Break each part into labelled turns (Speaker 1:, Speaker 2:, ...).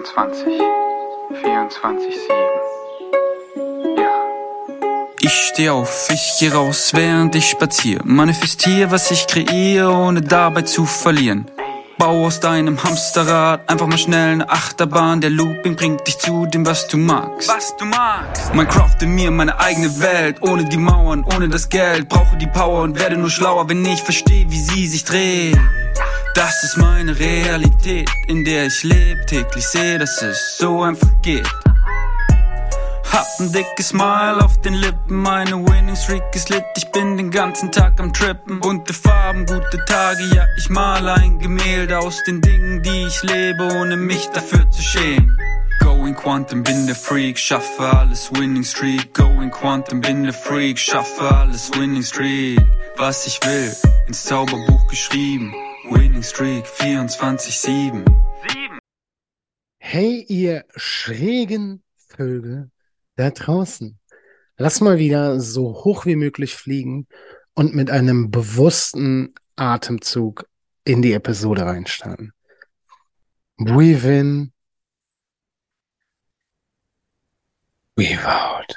Speaker 1: 24, 24, 7. Ja.
Speaker 2: Ich steh auf, ich geh raus, während ich spazier. Manifestier, was ich kreiere, ohne dabei zu verlieren. Bau aus deinem Hamsterrad einfach mal schnell eine Achterbahn. Der Looping bringt dich zu dem, was du magst.
Speaker 1: Was du magst.
Speaker 2: Man crafte mir meine eigene Welt, ohne die Mauern, ohne das Geld. Brauche die Power und werde nur schlauer, wenn ich verstehe, wie sie sich dreht. Das ist meine Realität, in der ich lebe. Täglich sehe, dass es so einfach geht. Hab ein dickes Smile auf den Lippen, meine Winning Streak ist lit, ich bin den ganzen Tag am Trippen. Bunte Farben, gute Tage, ja, ich male ein Gemälde aus den Dingen, die ich lebe, ohne mich dafür zu schämen. Going Quantum, bin der Freak, schaffe alles Winning Streak. Going Quantum, bin der Freak, schaffe alles Winning Streak. Was ich will, ins Zauberbuch geschrieben. Winning Streak 24-7.
Speaker 3: Hey, ihr schrägen Vögel da draußen. Lass mal wieder so hoch wie möglich fliegen und mit einem bewussten Atemzug in die Episode reinstarten. Breathe in. Breathe out.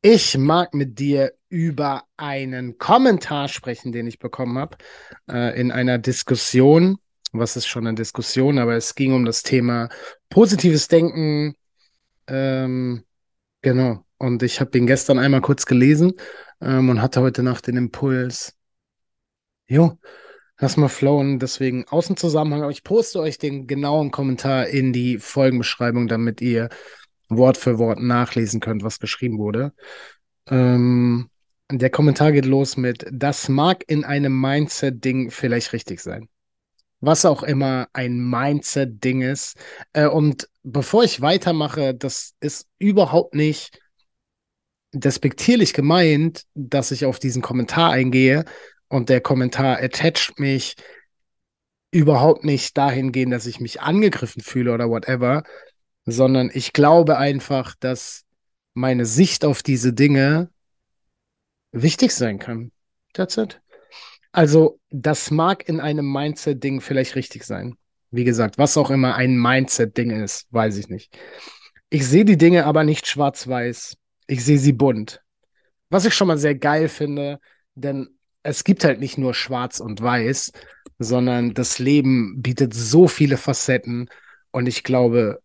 Speaker 3: Ich mag mit dir über einen Kommentar sprechen, den ich bekommen habe äh, in einer Diskussion. Was ist schon eine Diskussion, aber es ging um das Thema positives Denken. Ähm, genau. Und ich habe ihn gestern einmal kurz gelesen ähm, und hatte heute Nacht den Impuls. Jo, lass mal flowen. Deswegen Außenzusammenhang. Aber ich poste euch den genauen Kommentar in die Folgenbeschreibung, damit ihr Wort für Wort nachlesen könnt, was geschrieben wurde. Ähm, der Kommentar geht los mit, das mag in einem Mindset-Ding vielleicht richtig sein. Was auch immer ein Mindset-Ding ist. Äh, und bevor ich weitermache, das ist überhaupt nicht despektierlich gemeint, dass ich auf diesen Kommentar eingehe und der Kommentar attached mich überhaupt nicht dahingehend, dass ich mich angegriffen fühle oder whatever, sondern ich glaube einfach, dass meine Sicht auf diese Dinge wichtig sein kann. That's. Also, das mag in einem Mindset-Ding vielleicht richtig sein. Wie gesagt, was auch immer ein Mindset-Ding ist, weiß ich nicht. Ich sehe die Dinge aber nicht schwarz-weiß. Ich sehe sie bunt. Was ich schon mal sehr geil finde, denn es gibt halt nicht nur schwarz und weiß, sondern das Leben bietet so viele Facetten und ich glaube,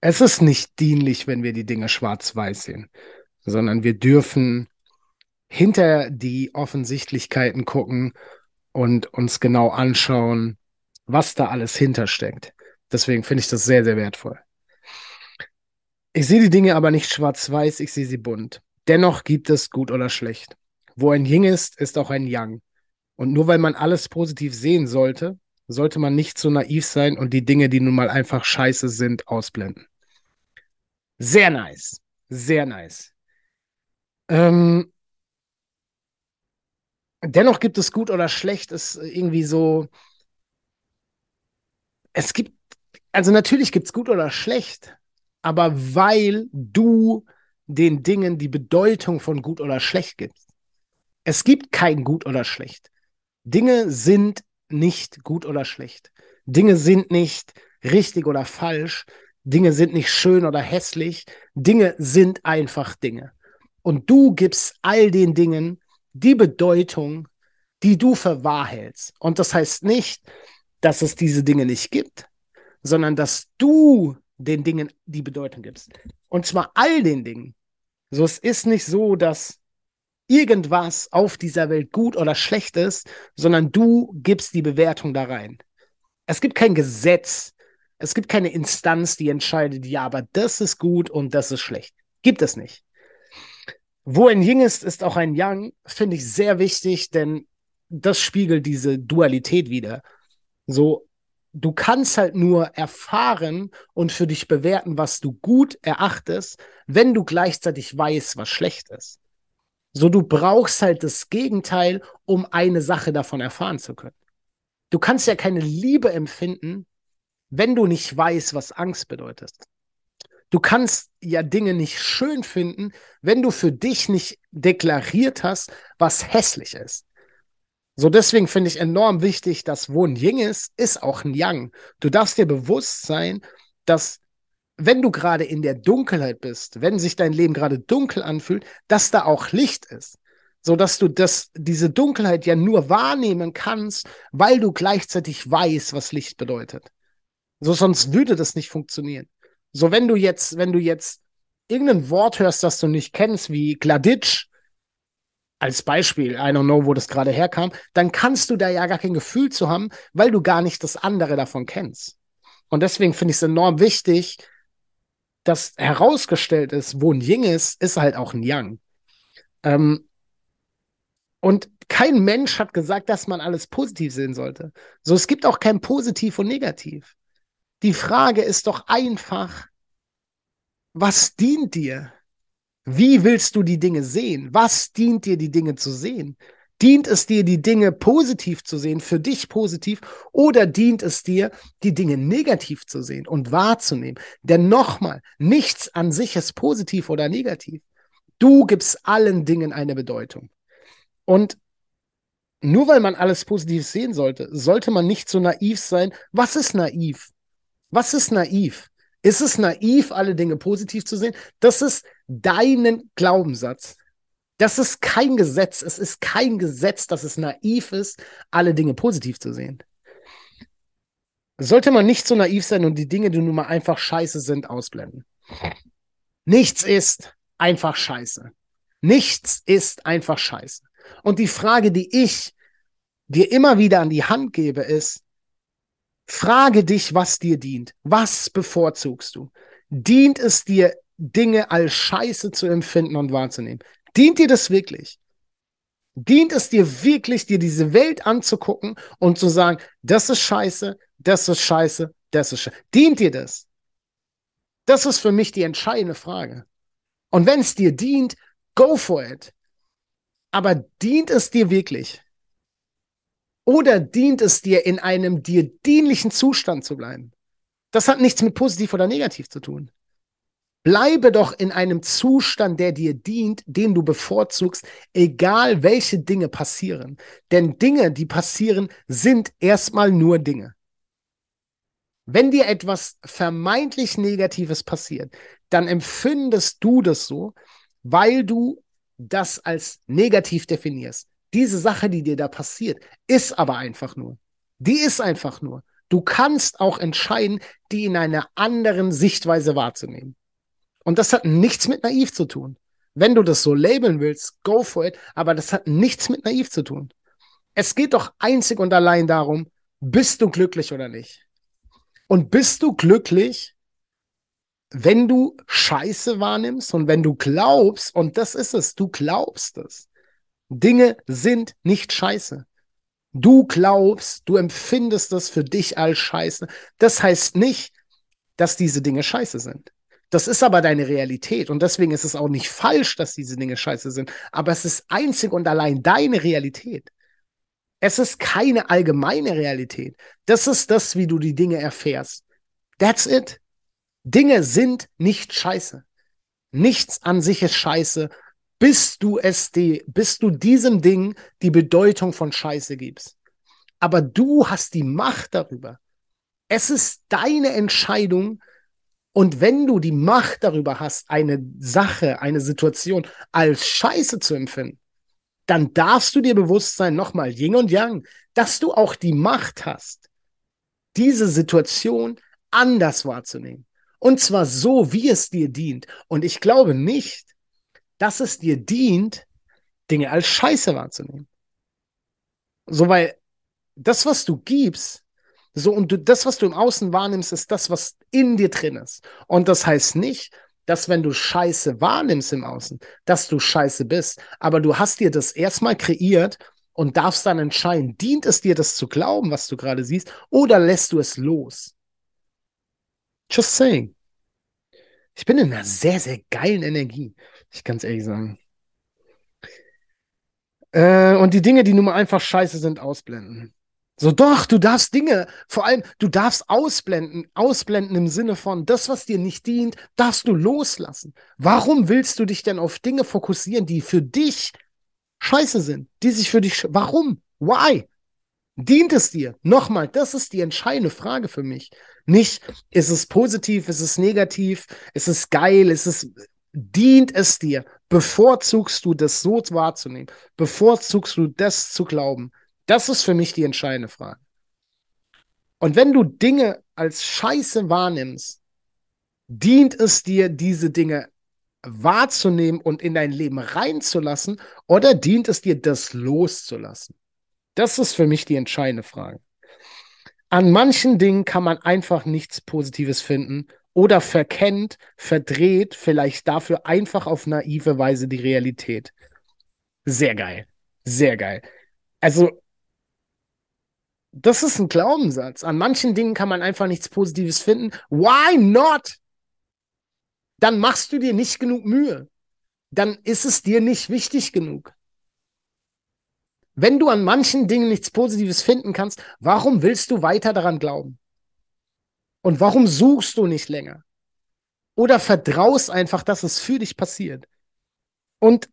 Speaker 3: es ist nicht dienlich, wenn wir die Dinge schwarz-weiß sehen, sondern wir dürfen hinter die Offensichtlichkeiten gucken und uns genau anschauen, was da alles hintersteckt. Deswegen finde ich das sehr, sehr wertvoll. Ich sehe die Dinge aber nicht schwarz-weiß, ich sehe sie bunt. Dennoch gibt es gut oder schlecht. Wo ein Yin ist, ist auch ein Yang. Und nur weil man alles positiv sehen sollte, sollte man nicht so naiv sein und die Dinge, die nun mal einfach scheiße sind, ausblenden. Sehr nice. Sehr nice. Ähm, dennoch gibt es gut oder schlecht, ist irgendwie so. Es gibt, also natürlich gibt es gut oder schlecht, aber weil du den Dingen die Bedeutung von gut oder schlecht gibst. Es gibt kein gut oder schlecht. Dinge sind nicht gut oder schlecht. Dinge sind nicht richtig oder falsch. Dinge sind nicht schön oder hässlich. Dinge sind einfach Dinge. Und du gibst all den Dingen die Bedeutung, die du für wahr hältst. Und das heißt nicht, dass es diese Dinge nicht gibt, sondern dass du den Dingen die Bedeutung gibst. Und zwar all den Dingen. So, es ist nicht so, dass irgendwas auf dieser Welt gut oder schlecht ist, sondern du gibst die Bewertung da rein. Es gibt kein Gesetz, es gibt keine Instanz, die entscheidet, ja, aber das ist gut und das ist schlecht. Gibt es nicht. Wo ein Yin ist, ist auch ein Yang, finde ich sehr wichtig, denn das spiegelt diese Dualität wieder. So, du kannst halt nur erfahren und für dich bewerten, was du gut erachtest, wenn du gleichzeitig weißt, was schlecht ist. So, du brauchst halt das Gegenteil, um eine Sache davon erfahren zu können. Du kannst ja keine Liebe empfinden, wenn du nicht weißt, was Angst bedeutet. Du kannst ja Dinge nicht schön finden, wenn du für dich nicht deklariert hast, was hässlich ist. So, deswegen finde ich enorm wichtig, dass wo ein Yin ist, ist auch ein Yang. Du darfst dir bewusst sein, dass wenn du gerade in der Dunkelheit bist, wenn sich dein Leben gerade dunkel anfühlt, dass da auch Licht ist. So dass du das, diese Dunkelheit ja nur wahrnehmen kannst, weil du gleichzeitig weißt, was Licht bedeutet. So, sonst würde das nicht funktionieren. So, wenn du jetzt, wenn du jetzt irgendein Wort hörst, das du nicht kennst, wie Gladitsch, als Beispiel, I don't know, wo das gerade herkam, dann kannst du da ja gar kein Gefühl zu haben, weil du gar nicht das andere davon kennst. Und deswegen finde ich es enorm wichtig, dass herausgestellt ist, wo ein Ying ist, ist halt auch ein Yang. Ähm, und kein Mensch hat gesagt, dass man alles positiv sehen sollte. So, es gibt auch kein Positiv und Negativ. Die Frage ist doch einfach, was dient dir? Wie willst du die Dinge sehen? Was dient dir, die Dinge zu sehen? Dient es dir, die Dinge positiv zu sehen, für dich positiv, oder dient es dir, die Dinge negativ zu sehen und wahrzunehmen? Denn nochmal, nichts an sich ist positiv oder negativ. Du gibst allen Dingen eine Bedeutung. Und nur weil man alles positiv sehen sollte, sollte man nicht so naiv sein. Was ist naiv? Was ist naiv? Ist es naiv, alle Dinge positiv zu sehen? Das ist deinen Glaubenssatz. Das ist kein Gesetz. Es ist kein Gesetz, dass es naiv ist, alle Dinge positiv zu sehen. Sollte man nicht so naiv sein und die Dinge, die nun mal einfach scheiße sind, ausblenden. Nichts ist einfach scheiße. Nichts ist einfach scheiße. Und die Frage, die ich dir immer wieder an die Hand gebe, ist, frage dich, was dir dient. Was bevorzugst du? Dient es dir, Dinge als scheiße zu empfinden und wahrzunehmen? Dient dir das wirklich? Dient es dir wirklich, dir diese Welt anzugucken und zu sagen, das ist scheiße, das ist scheiße, das ist scheiße. Dient dir das? Das ist für mich die entscheidende Frage. Und wenn es dir dient, go for it. Aber dient es dir wirklich? Oder dient es dir, in einem dir dienlichen Zustand zu bleiben? Das hat nichts mit positiv oder negativ zu tun. Bleibe doch in einem Zustand, der dir dient, den du bevorzugst, egal welche Dinge passieren. Denn Dinge, die passieren, sind erstmal nur Dinge. Wenn dir etwas vermeintlich Negatives passiert, dann empfindest du das so, weil du das als negativ definierst. Diese Sache, die dir da passiert, ist aber einfach nur. Die ist einfach nur. Du kannst auch entscheiden, die in einer anderen Sichtweise wahrzunehmen. Und das hat nichts mit naiv zu tun. Wenn du das so labeln willst, go for it, aber das hat nichts mit naiv zu tun. Es geht doch einzig und allein darum, bist du glücklich oder nicht? Und bist du glücklich, wenn du Scheiße wahrnimmst und wenn du glaubst, und das ist es, du glaubst es. Dinge sind nicht Scheiße. Du glaubst, du empfindest das für dich als Scheiße. Das heißt nicht, dass diese Dinge Scheiße sind. Das ist aber deine Realität und deswegen ist es auch nicht falsch, dass diese Dinge scheiße sind, aber es ist einzig und allein deine Realität. Es ist keine allgemeine Realität. Das ist das, wie du die Dinge erfährst. That's it. Dinge sind nicht scheiße. Nichts an sich ist scheiße, bis du es die, bis du diesem Ding die Bedeutung von Scheiße gibst. Aber du hast die Macht darüber. Es ist deine Entscheidung, und wenn du die Macht darüber hast, eine Sache, eine Situation als Scheiße zu empfinden, dann darfst du dir bewusst sein, nochmal Yin und Yang, dass du auch die Macht hast, diese Situation anders wahrzunehmen. Und zwar so, wie es dir dient. Und ich glaube nicht, dass es dir dient, Dinge als Scheiße wahrzunehmen. So, weil das, was du gibst, so, und du, das, was du im Außen wahrnimmst, ist das, was in dir drin ist. Und das heißt nicht, dass wenn du Scheiße wahrnimmst im Außen, dass du Scheiße bist. Aber du hast dir das erstmal kreiert und darfst dann entscheiden, dient es dir, das zu glauben, was du gerade siehst, oder lässt du es los? Just saying. Ich bin in einer sehr, sehr geilen Energie. Ich kann es ehrlich sagen. Äh, und die Dinge, die nun mal einfach scheiße sind, ausblenden. So, doch, du darfst Dinge, vor allem, du darfst ausblenden, ausblenden im Sinne von, das, was dir nicht dient, darfst du loslassen. Warum willst du dich denn auf Dinge fokussieren, die für dich scheiße sind, die sich für dich, warum? Why? Dient es dir? Nochmal, das ist die entscheidende Frage für mich. Nicht, ist es positiv, ist es negativ, ist es geil, ist es, dient es dir? Bevorzugst du das so wahrzunehmen? Bevorzugst du das zu glauben? Das ist für mich die entscheidende Frage. Und wenn du Dinge als Scheiße wahrnimmst, dient es dir, diese Dinge wahrzunehmen und in dein Leben reinzulassen, oder dient es dir, das loszulassen? Das ist für mich die entscheidende Frage. An manchen Dingen kann man einfach nichts Positives finden oder verkennt, verdreht vielleicht dafür einfach auf naive Weise die Realität. Sehr geil. Sehr geil. Also, das ist ein Glaubenssatz. An manchen Dingen kann man einfach nichts Positives finden. Why not? Dann machst du dir nicht genug Mühe. Dann ist es dir nicht wichtig genug. Wenn du an manchen Dingen nichts Positives finden kannst, warum willst du weiter daran glauben? Und warum suchst du nicht länger? Oder vertraust einfach, dass es für dich passiert? Und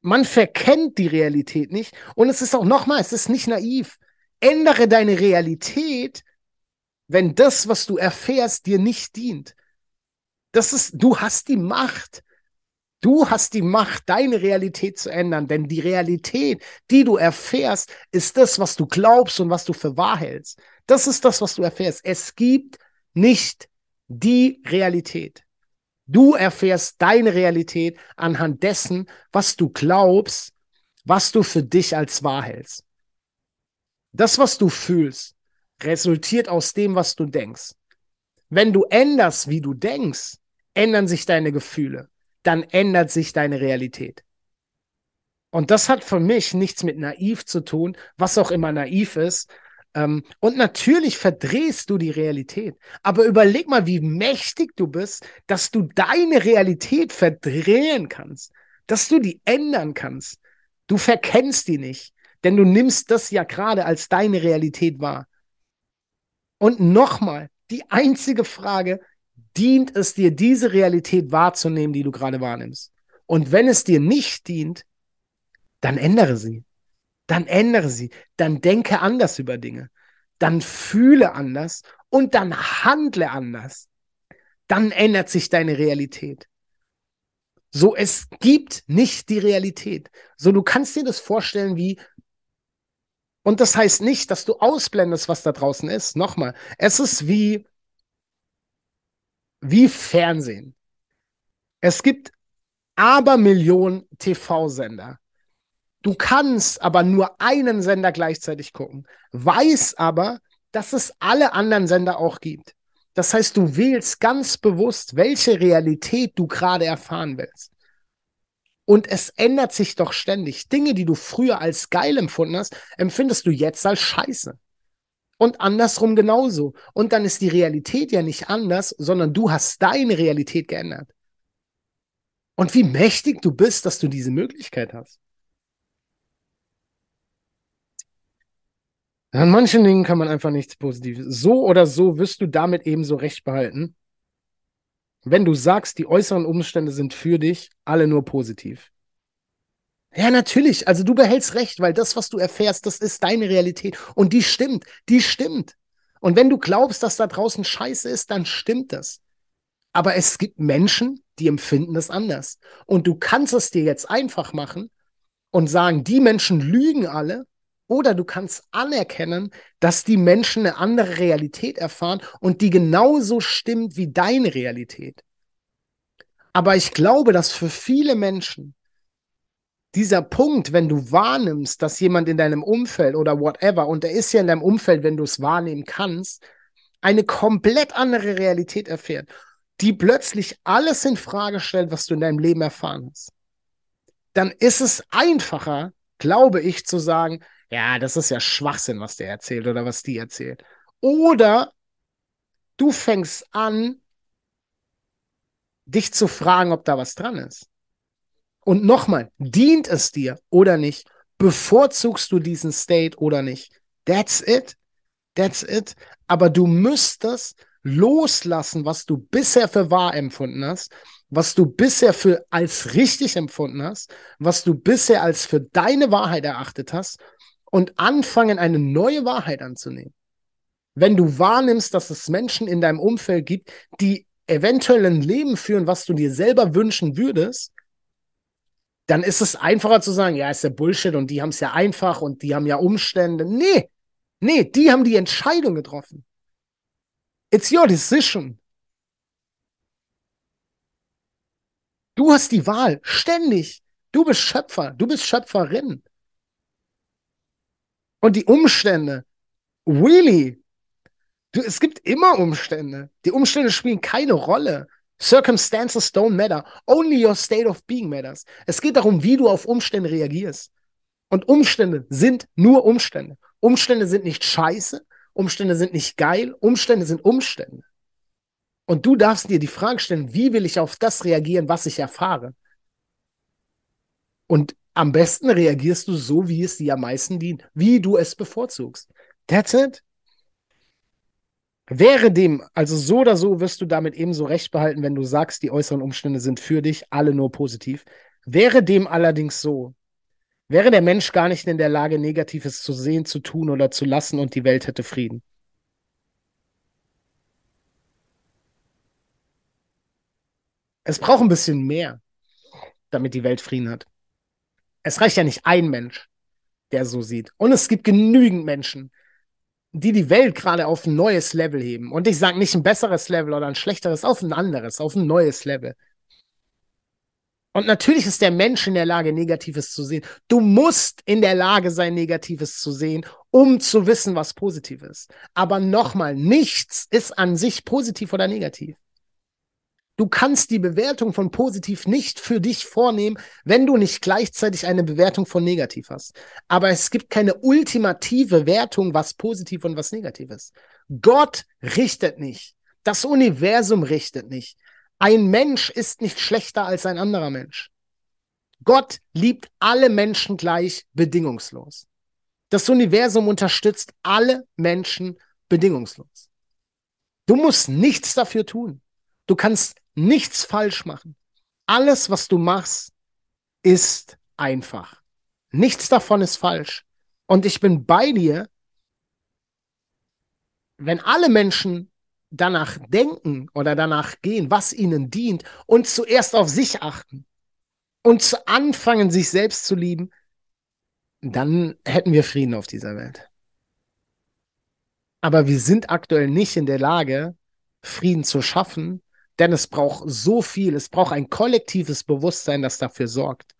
Speaker 3: man verkennt die Realität nicht. Und es ist auch nochmal, es ist nicht naiv. Ändere deine Realität, wenn das, was du erfährst, dir nicht dient. Das ist, du hast die Macht. Du hast die Macht, deine Realität zu ändern, denn die Realität, die du erfährst, ist das, was du glaubst und was du für wahr hältst. Das ist das, was du erfährst. Es gibt nicht die Realität. Du erfährst deine Realität anhand dessen, was du glaubst, was du für dich als wahr hältst. Das, was du fühlst, resultiert aus dem, was du denkst. Wenn du änderst, wie du denkst, ändern sich deine Gefühle dann ändert sich deine Realität. Und das hat für mich nichts mit naiv zu tun, was auch immer naiv ist. Ähm, und natürlich verdrehst du die Realität. Aber überleg mal, wie mächtig du bist, dass du deine Realität verdrehen kannst, dass du die ändern kannst. Du verkennst die nicht, denn du nimmst das ja gerade als deine Realität wahr. Und nochmal, die einzige Frage, dient es dir, diese Realität wahrzunehmen, die du gerade wahrnimmst. Und wenn es dir nicht dient, dann ändere sie. Dann ändere sie. Dann denke anders über Dinge. Dann fühle anders und dann handle anders. Dann ändert sich deine Realität. So, es gibt nicht die Realität. So, du kannst dir das vorstellen wie, und das heißt nicht, dass du ausblendest, was da draußen ist. Nochmal, es ist wie, wie Fernsehen. Es gibt aber Millionen TV-Sender. Du kannst aber nur einen Sender gleichzeitig gucken, weiß aber, dass es alle anderen Sender auch gibt. Das heißt, du wählst ganz bewusst, welche Realität du gerade erfahren willst. Und es ändert sich doch ständig. Dinge, die du früher als geil empfunden hast, empfindest du jetzt als scheiße. Und andersrum genauso. Und dann ist die Realität ja nicht anders, sondern du hast deine Realität geändert. Und wie mächtig du bist, dass du diese Möglichkeit hast. An manchen Dingen kann man einfach nichts Positives. So oder so wirst du damit ebenso recht behalten, wenn du sagst, die äußeren Umstände sind für dich alle nur positiv. Ja, natürlich. Also du behältst recht, weil das, was du erfährst, das ist deine Realität. Und die stimmt. Die stimmt. Und wenn du glaubst, dass da draußen Scheiße ist, dann stimmt das. Aber es gibt Menschen, die empfinden das anders. Und du kannst es dir jetzt einfach machen und sagen, die Menschen lügen alle. Oder du kannst anerkennen, dass die Menschen eine andere Realität erfahren und die genauso stimmt wie deine Realität. Aber ich glaube, dass für viele Menschen dieser Punkt, wenn du wahrnimmst, dass jemand in deinem Umfeld oder whatever, und er ist ja in deinem Umfeld, wenn du es wahrnehmen kannst, eine komplett andere Realität erfährt, die plötzlich alles in Frage stellt, was du in deinem Leben erfahren hast, dann ist es einfacher, glaube ich, zu sagen, ja, das ist ja Schwachsinn, was der erzählt oder was die erzählt. Oder du fängst an, dich zu fragen, ob da was dran ist. Und nochmal, dient es dir oder nicht? Bevorzugst du diesen State oder nicht? That's it. That's it. Aber du müsstest loslassen, was du bisher für wahr empfunden hast, was du bisher für als richtig empfunden hast, was du bisher als für deine Wahrheit erachtet hast und anfangen, eine neue Wahrheit anzunehmen. Wenn du wahrnimmst, dass es Menschen in deinem Umfeld gibt, die eventuell ein Leben führen, was du dir selber wünschen würdest, dann ist es einfacher zu sagen, ja, ist ja Bullshit und die haben es ja einfach und die haben ja Umstände. Nee, nee, die haben die Entscheidung getroffen. It's your decision. Du hast die Wahl, ständig. Du bist Schöpfer, du bist Schöpferin. Und die Umstände, really, du, es gibt immer Umstände. Die Umstände spielen keine Rolle. Circumstances don't matter. Only your state of being matters. Es geht darum, wie du auf Umstände reagierst. Und Umstände sind nur Umstände. Umstände sind nicht scheiße. Umstände sind nicht geil. Umstände sind Umstände. Und du darfst dir die Frage stellen, wie will ich auf das reagieren, was ich erfahre? Und am besten reagierst du so, wie es dir am meisten dient, wie du es bevorzugst. That's it. Wäre dem, also so oder so wirst du damit ebenso recht behalten, wenn du sagst, die äußeren Umstände sind für dich, alle nur positiv. Wäre dem allerdings so, wäre der Mensch gar nicht in der Lage, Negatives zu sehen, zu tun oder zu lassen und die Welt hätte Frieden. Es braucht ein bisschen mehr, damit die Welt Frieden hat. Es reicht ja nicht ein Mensch, der so sieht. Und es gibt genügend Menschen, die die Welt gerade auf ein neues Level heben. Und ich sage nicht ein besseres Level oder ein schlechteres, auf ein anderes, auf ein neues Level. Und natürlich ist der Mensch in der Lage, Negatives zu sehen. Du musst in der Lage sein, Negatives zu sehen, um zu wissen, was positiv ist. Aber nochmal, nichts ist an sich positiv oder negativ. Du kannst die Bewertung von positiv nicht für dich vornehmen, wenn du nicht gleichzeitig eine Bewertung von negativ hast. Aber es gibt keine ultimative Wertung, was positiv und was negativ ist. Gott richtet nicht. Das Universum richtet nicht. Ein Mensch ist nicht schlechter als ein anderer Mensch. Gott liebt alle Menschen gleich bedingungslos. Das Universum unterstützt alle Menschen bedingungslos. Du musst nichts dafür tun. Du kannst nichts falsch machen. Alles, was du machst, ist einfach. Nichts davon ist falsch. Und ich bin bei dir, wenn alle Menschen danach denken oder danach gehen, was ihnen dient und zuerst auf sich achten und zu anfangen, sich selbst zu lieben, dann hätten wir Frieden auf dieser Welt. Aber wir sind aktuell nicht in der Lage, Frieden zu schaffen, denn es braucht so viel, es braucht ein kollektives Bewusstsein, das dafür sorgt.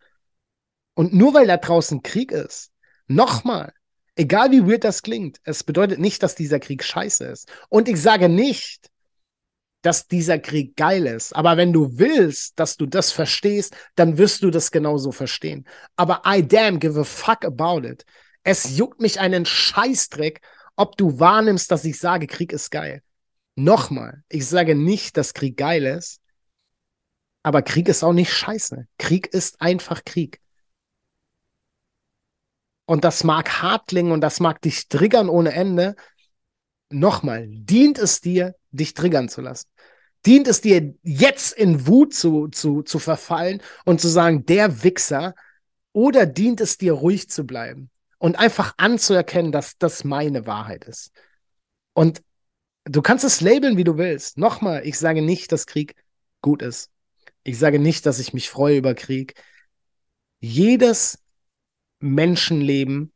Speaker 3: Und nur weil da draußen Krieg ist, nochmal, egal wie weird das klingt, es bedeutet nicht, dass dieser Krieg scheiße ist. Und ich sage nicht, dass dieser Krieg geil ist. Aber wenn du willst, dass du das verstehst, dann wirst du das genauso verstehen. Aber I damn give a fuck about it. Es juckt mich einen Scheißdreck, ob du wahrnimmst, dass ich sage, Krieg ist geil. Nochmal, ich sage nicht, dass Krieg geil ist, aber Krieg ist auch nicht scheiße. Krieg ist einfach Krieg. Und das mag hart klingen und das mag dich triggern ohne Ende. Nochmal, dient es dir, dich triggern zu lassen? Dient es dir, jetzt in Wut zu, zu, zu verfallen und zu sagen, der Wichser? Oder dient es dir, ruhig zu bleiben und einfach anzuerkennen, dass das meine Wahrheit ist? Und du kannst es labeln, wie du willst. Nochmal, ich sage nicht, dass Krieg gut ist. Ich sage nicht, dass ich mich freue über Krieg. Jedes Menschenleben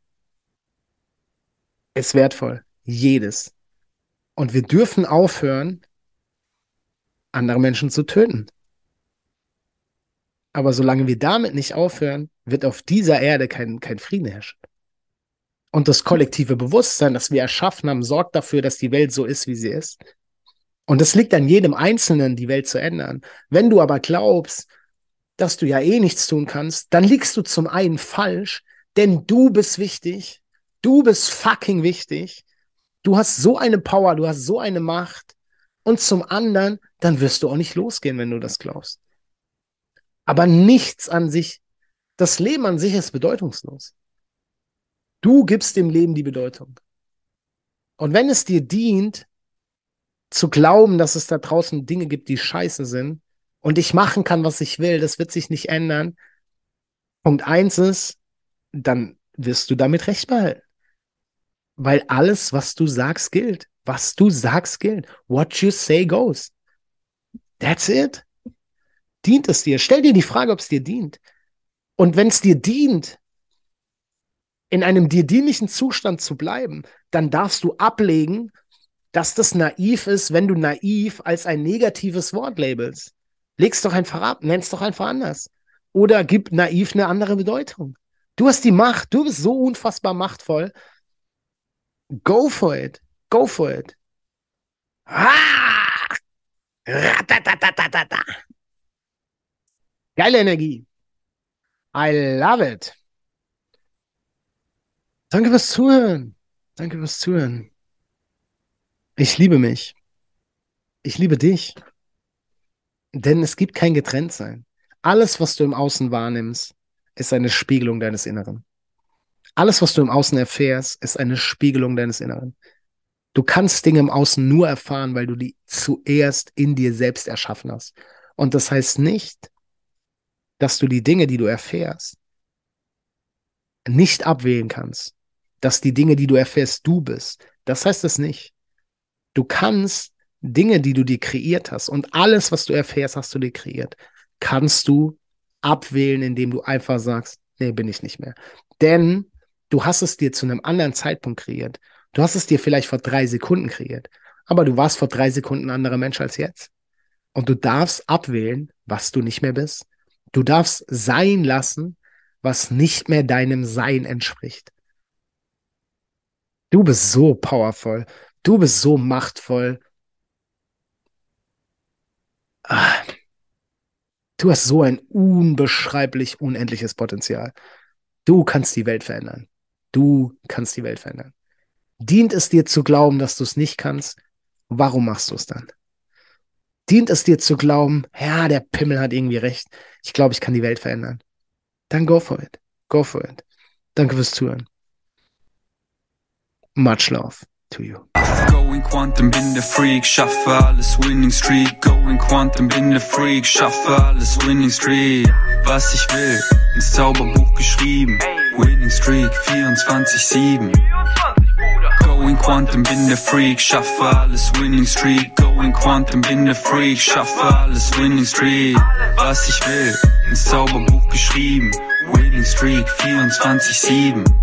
Speaker 3: ist wertvoll. Jedes. Und wir dürfen aufhören, andere Menschen zu töten. Aber solange wir damit nicht aufhören, wird auf dieser Erde kein, kein Frieden herrschen. Und das kollektive Bewusstsein, das wir erschaffen haben, sorgt dafür, dass die Welt so ist, wie sie ist. Und es liegt an jedem Einzelnen, die Welt zu ändern. Wenn du aber glaubst, dass du ja eh nichts tun kannst, dann liegst du zum einen falsch, denn du bist wichtig. Du bist fucking wichtig. Du hast so eine Power, du hast so eine Macht. Und zum anderen, dann wirst du auch nicht losgehen, wenn du das glaubst. Aber nichts an sich, das Leben an sich ist bedeutungslos. Du gibst dem Leben die Bedeutung. Und wenn es dir dient, zu glauben, dass es da draußen Dinge gibt, die scheiße sind und ich machen kann, was ich will, das wird sich nicht ändern. Punkt eins ist, dann wirst du damit recht behalten. Weil alles, was du sagst, gilt. Was du sagst, gilt. What you say goes. That's it. Dient es dir? Stell dir die Frage, ob es dir dient. Und wenn es dir dient, in einem dir dienlichen Zustand zu bleiben, dann darfst du ablegen, dass das naiv ist, wenn du naiv als ein negatives Wort labelst. Leg's doch einfach ab, nenn's doch einfach anders. Oder gib naiv eine andere Bedeutung. Du hast die Macht, du bist so unfassbar machtvoll. Go for it. Go for it. Ah! Geile Energie. I love it. Danke fürs Zuhören. Danke fürs Zuhören. Ich liebe mich. Ich liebe dich. Denn es gibt kein Getrenntsein. Alles, was du im Außen wahrnimmst, ist eine Spiegelung deines Inneren. Alles, was du im Außen erfährst, ist eine Spiegelung deines Inneren. Du kannst Dinge im Außen nur erfahren, weil du die zuerst in dir selbst erschaffen hast. Und das heißt nicht, dass du die Dinge, die du erfährst, nicht abwählen kannst. Dass die Dinge, die du erfährst, du bist. Das heißt es nicht. Du kannst Dinge, die du dir kreiert hast und alles, was du erfährst, hast du dir kreiert, kannst du abwählen, indem du einfach sagst, nee, bin ich nicht mehr. Denn du hast es dir zu einem anderen Zeitpunkt kreiert. Du hast es dir vielleicht vor drei Sekunden kreiert, aber du warst vor drei Sekunden ein anderer Mensch als jetzt. Und du darfst abwählen, was du nicht mehr bist. Du darfst sein lassen, was nicht mehr deinem Sein entspricht. Du bist so powerful. Du bist so machtvoll. Ah. Du hast so ein unbeschreiblich unendliches Potenzial. Du kannst die Welt verändern. Du kannst die Welt verändern. Dient es dir zu glauben, dass du es nicht kannst? Warum machst du es dann? Dient es dir zu glauben, ja, der Pimmel hat irgendwie recht. Ich glaube, ich kann die Welt verändern. Dann go for it. Go for it. Danke fürs Zuhören. Much love to you.
Speaker 2: Going Quantum, bin der Freak, schaffe alles Winning Streak. Going Quantum, bin der Freak, schaffe alles Winning Streak. Was ich will, ins Zauberbuch geschrieben. Winning Streak 24-7. Going Quantum, bin der Freak, schaffe alles Winning Streak. Going Quantum, bin der Freak, schaffe alles Winning Streak. Was ich will, ins Zauberbuch geschrieben. Winning Streak 24-7.